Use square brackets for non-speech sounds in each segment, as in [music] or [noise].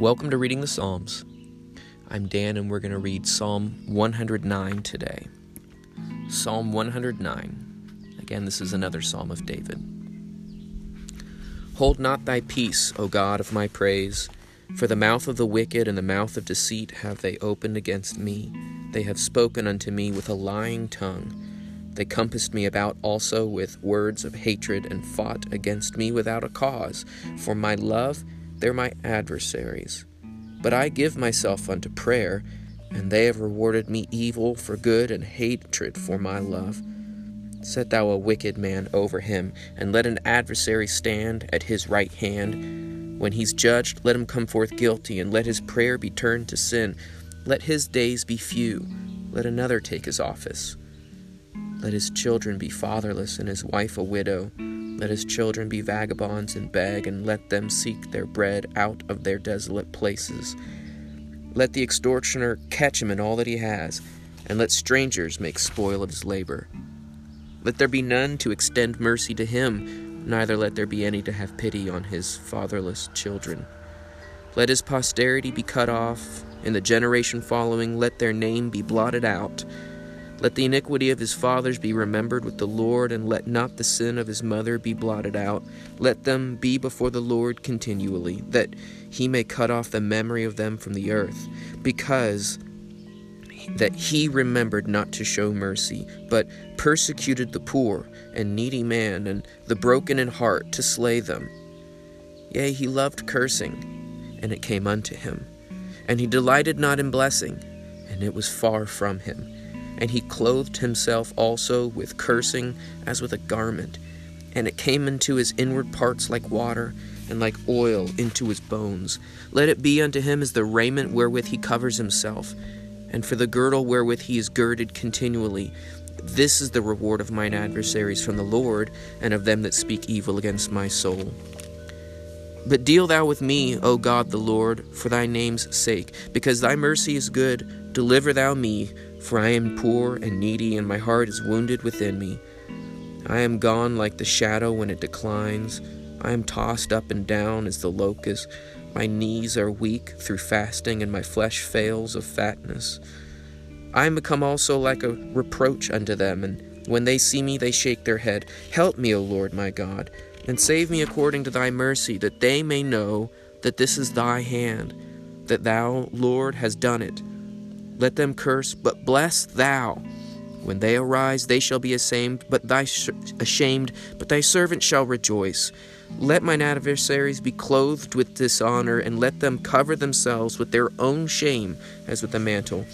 Welcome to Reading the Psalms. I'm Dan, and we're going to read Psalm 109 today. Psalm 109. Again, this is another Psalm of David. Hold not thy peace, O God of my praise, for the mouth of the wicked and the mouth of deceit have they opened against me. They have spoken unto me with a lying tongue. They compassed me about also with words of hatred and fought against me without a cause. For my love, they're my adversaries. But I give myself unto prayer, and they have rewarded me evil for good and hatred for my love. Set thou a wicked man over him, and let an adversary stand at his right hand. When he's judged, let him come forth guilty, and let his prayer be turned to sin. Let his days be few, let another take his office. Let his children be fatherless, and his wife a widow. Let his children be vagabonds and beg, and let them seek their bread out of their desolate places. Let the extortioner catch him in all that he has, and let strangers make spoil of his labor. Let there be none to extend mercy to him, neither let there be any to have pity on his fatherless children. Let his posterity be cut off, and the generation following, let their name be blotted out. Let the iniquity of his fathers be remembered with the Lord, and let not the sin of his mother be blotted out. Let them be before the Lord continually, that he may cut off the memory of them from the earth, because that he remembered not to show mercy, but persecuted the poor and needy man and the broken in heart to slay them. Yea, he loved cursing, and it came unto him. And he delighted not in blessing, and it was far from him and he clothed himself also with cursing as with a garment. And it came into his inward parts like water, and like oil into his bones. Let it be unto him as the raiment wherewith he covers himself, and for the girdle wherewith he is girded continually. This is the reward of mine adversaries from the Lord, and of them that speak evil against my soul. But deal thou with me, O God the Lord, for thy name's sake, because thy mercy is good. Deliver thou me, for I am poor and needy, and my heart is wounded within me. I am gone like the shadow when it declines. I am tossed up and down as the locust. My knees are weak through fasting, and my flesh fails of fatness. I am become also like a reproach unto them, and when they see me, they shake their head. Help me, O Lord my God and save me according to thy mercy, that they may know that this is thy hand, that thou, Lord, hast done it. Let them curse, but bless thou. When they arise, they shall be ashamed, but thy ashamed, but thy servant shall rejoice. Let mine adversaries be clothed with dishonor, and let them cover themselves with their own shame as with a mantle.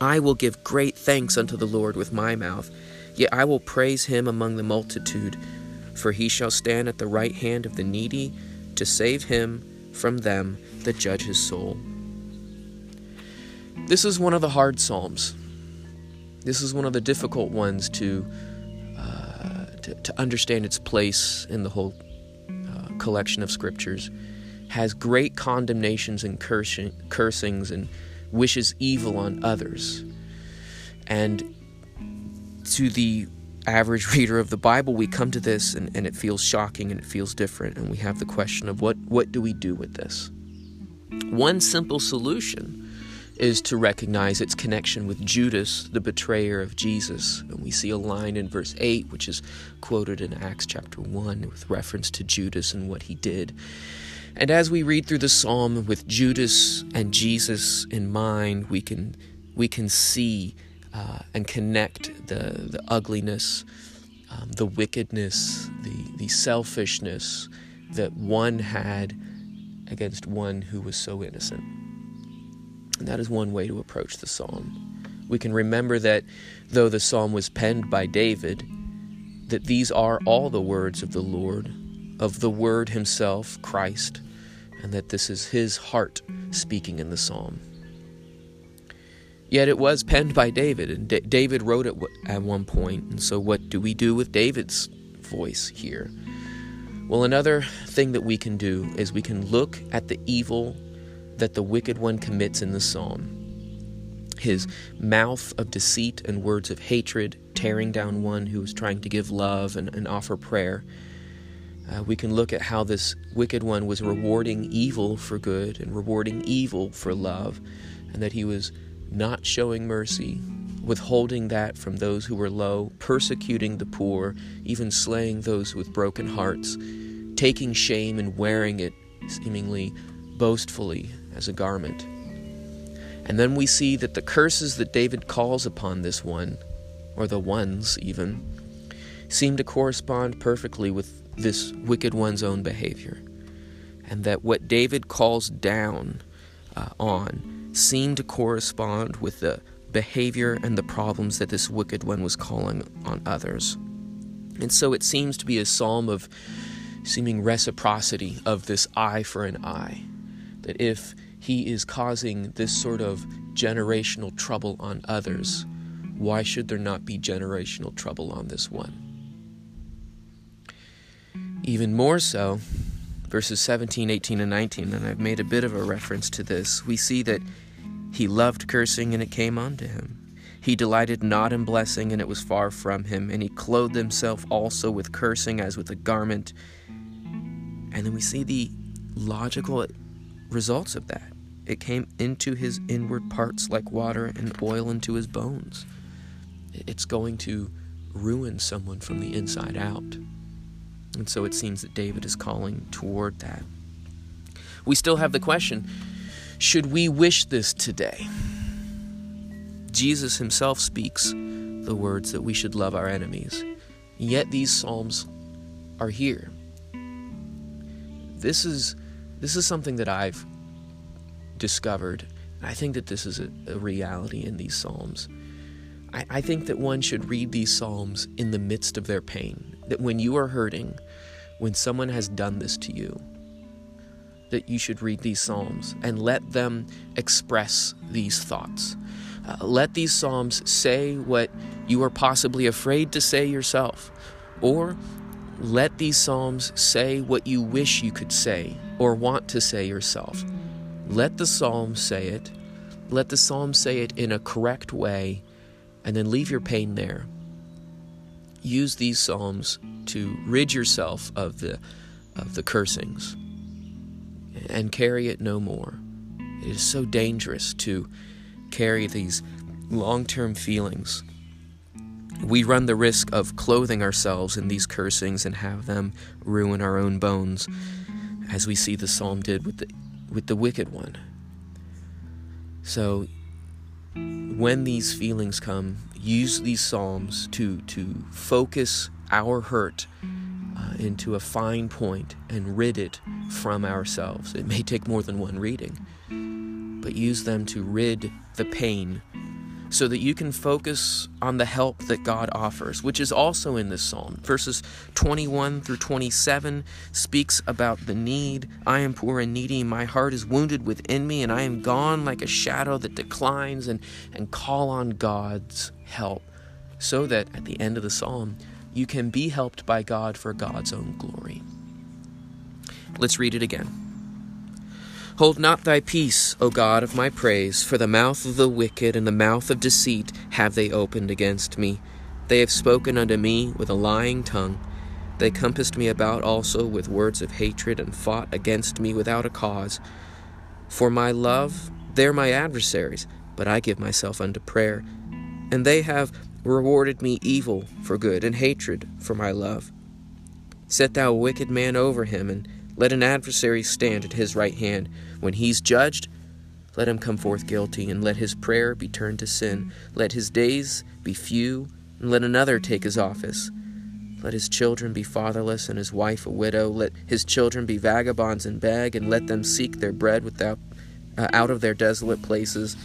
I will give great thanks unto the Lord with my mouth, yet I will praise him among the multitude for he shall stand at the right hand of the needy to save him from them that judge his soul. This is one of the hard Psalms. This is one of the difficult ones to, uh, to, to, understand its place in the whole uh, collection of scriptures. Has great condemnations and cursing, cursings and wishes evil on others. And to the average [laughs] reader of the Bible, we come to this and, and it feels shocking and it feels different, and we have the question of what, what do we do with this? One simple solution is to recognize its connection with Judas, the betrayer of Jesus. And we see a line in verse 8, which is quoted in Acts chapter 1 with reference to Judas and what he did. And as we read through the psalm with Judas and Jesus in mind, we can we can see uh, and connect the, the ugliness, um, the wickedness, the, the selfishness that one had against one who was so innocent. And that is one way to approach the psalm. We can remember that though the psalm was penned by David, that these are all the words of the Lord, of the Word Himself, Christ, and that this is His heart speaking in the psalm. Yet it was penned by David, and D- David wrote it at one point. And so, what do we do with David's voice here? Well, another thing that we can do is we can look at the evil that the wicked one commits in the psalm. His mouth of deceit and words of hatred, tearing down one who is trying to give love and, and offer prayer. Uh, we can look at how this wicked one was rewarding evil for good and rewarding evil for love, and that he was not showing mercy, withholding that from those who were low, persecuting the poor, even slaying those with broken hearts, taking shame and wearing it seemingly boastfully as a garment. And then we see that the curses that David calls upon this one, or the ones even, seem to correspond perfectly with this wicked one's own behavior. And that what David calls down uh, on seemed to correspond with the behavior and the problems that this wicked one was calling on others. And so it seems to be a psalm of seeming reciprocity of this eye for an eye. That if he is causing this sort of generational trouble on others, why should there not be generational trouble on this one? Even more so, verses 17, 18, and 19, and I've made a bit of a reference to this, we see that he loved cursing and it came unto him. He delighted not in blessing and it was far from him, and he clothed himself also with cursing as with a garment. And then we see the logical results of that. It came into his inward parts like water and oil into his bones. It's going to ruin someone from the inside out. And so it seems that David is calling toward that. We still have the question should we wish this today? Jesus himself speaks the words that we should love our enemies. Yet these psalms are here. This is this is something that I've discovered. I think that this is a, a reality in these Psalms. I, I think that one should read these Psalms in the midst of their pain. That when you are hurting, when someone has done this to you, that you should read these Psalms and let them express these thoughts. Uh, let these Psalms say what you are possibly afraid to say yourself, or let these Psalms say what you wish you could say or want to say yourself. Let the psalm say it. Let the psalm say it in a correct way, and then leave your pain there. Use these psalms to rid yourself of the of the cursings and carry it no more. It is so dangerous to carry these long-term feelings. We run the risk of clothing ourselves in these cursings and have them ruin our own bones, as we see the psalm did with the with the wicked one. So, when these feelings come, use these psalms to to focus our hurt uh, into a fine point and rid it from ourselves. It may take more than one reading, but use them to rid the pain so that you can focus on the help that God offers, which is also in this psalm. Verses 21 through 27 speaks about the need. I am poor and needy, my heart is wounded within me, and I am gone like a shadow that declines, and, and call on God's help, so that at the end of the psalm, you can be helped by God for God's own glory. Let's read it again. Hold not thy peace, O God of my praise, for the mouth of the wicked and the mouth of deceit have they opened against me. They have spoken unto me with a lying tongue. They compassed me about also with words of hatred, and fought against me without a cause. For my love, they're my adversaries, but I give myself unto prayer. And they have rewarded me evil for good, and hatred for my love. Set thou a wicked man over him, and let an adversary stand at his right hand. When he's judged, let him come forth guilty, and let his prayer be turned to sin. Let his days be few, and let another take his office. Let his children be fatherless, and his wife a widow. Let his children be vagabonds and beg, and let them seek their bread without, uh, out of their desolate places.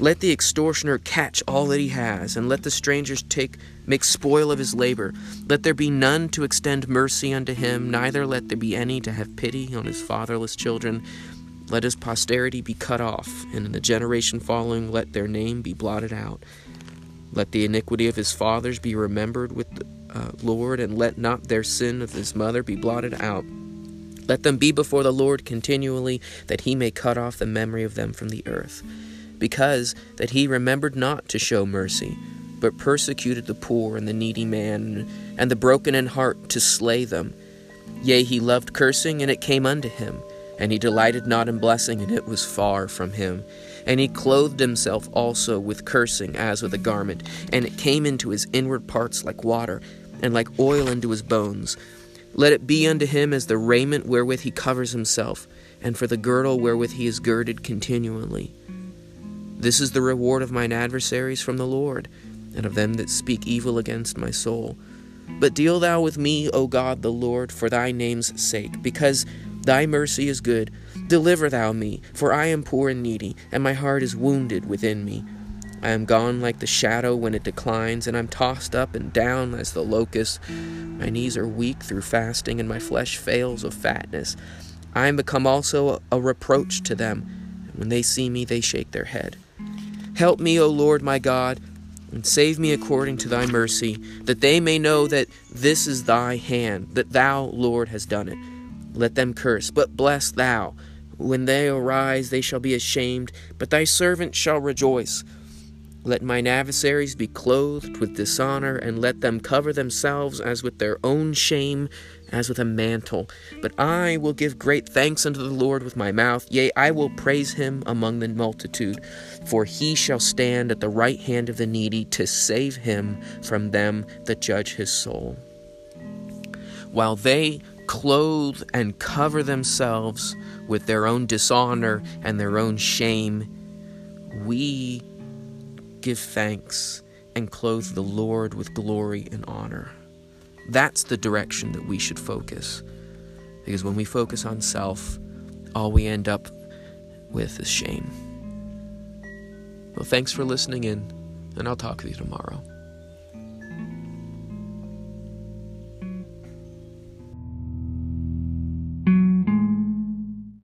Let the extortioner catch all that he has, and let the strangers take make spoil of his labor. Let there be none to extend mercy unto him, neither let there be any to have pity on his fatherless children. Let his posterity be cut off, and in the generation following let their name be blotted out. Let the iniquity of his fathers be remembered with the uh, Lord, and let not their sin of his mother be blotted out. Let them be before the Lord continually, that he may cut off the memory of them from the earth because that he remembered not to show mercy, but persecuted the poor and the needy man, and the broken in heart to slay them. Yea, he loved cursing, and it came unto him. And he delighted not in blessing, and it was far from him. And he clothed himself also with cursing as with a garment, and it came into his inward parts like water, and like oil into his bones. Let it be unto him as the raiment wherewith he covers himself, and for the girdle wherewith he is girded continually. This is the reward of mine adversaries from the Lord, and of them that speak evil against my soul. But deal thou with me, O God the Lord, for thy name's sake, because thy mercy is good. Deliver thou me, for I am poor and needy, and my heart is wounded within me. I am gone like the shadow when it declines, and I'm tossed up and down as the locust. My knees are weak through fasting, and my flesh fails of fatness. I am become also a reproach to them, and when they see me, they shake their head. Help me, O Lord my God, and save me according to thy mercy, that they may know that this is thy hand, that thou, Lord, hast done it. Let them curse, but bless thou. When they arise, they shall be ashamed, but thy servant shall rejoice. Let mine adversaries be clothed with dishonor, and let them cover themselves as with their own shame, as with a mantle. But I will give great thanks unto the Lord with my mouth. Yea, I will praise him among the multitude. For he shall stand at the right hand of the needy to save him from them that judge his soul. While they clothe and cover themselves with their own dishonor and their own shame, we give thanks, and clothe the Lord with glory and honor. That's the direction that we should focus. Because when we focus on self, all we end up with is shame. Well, thanks for listening in, and I'll talk with you tomorrow.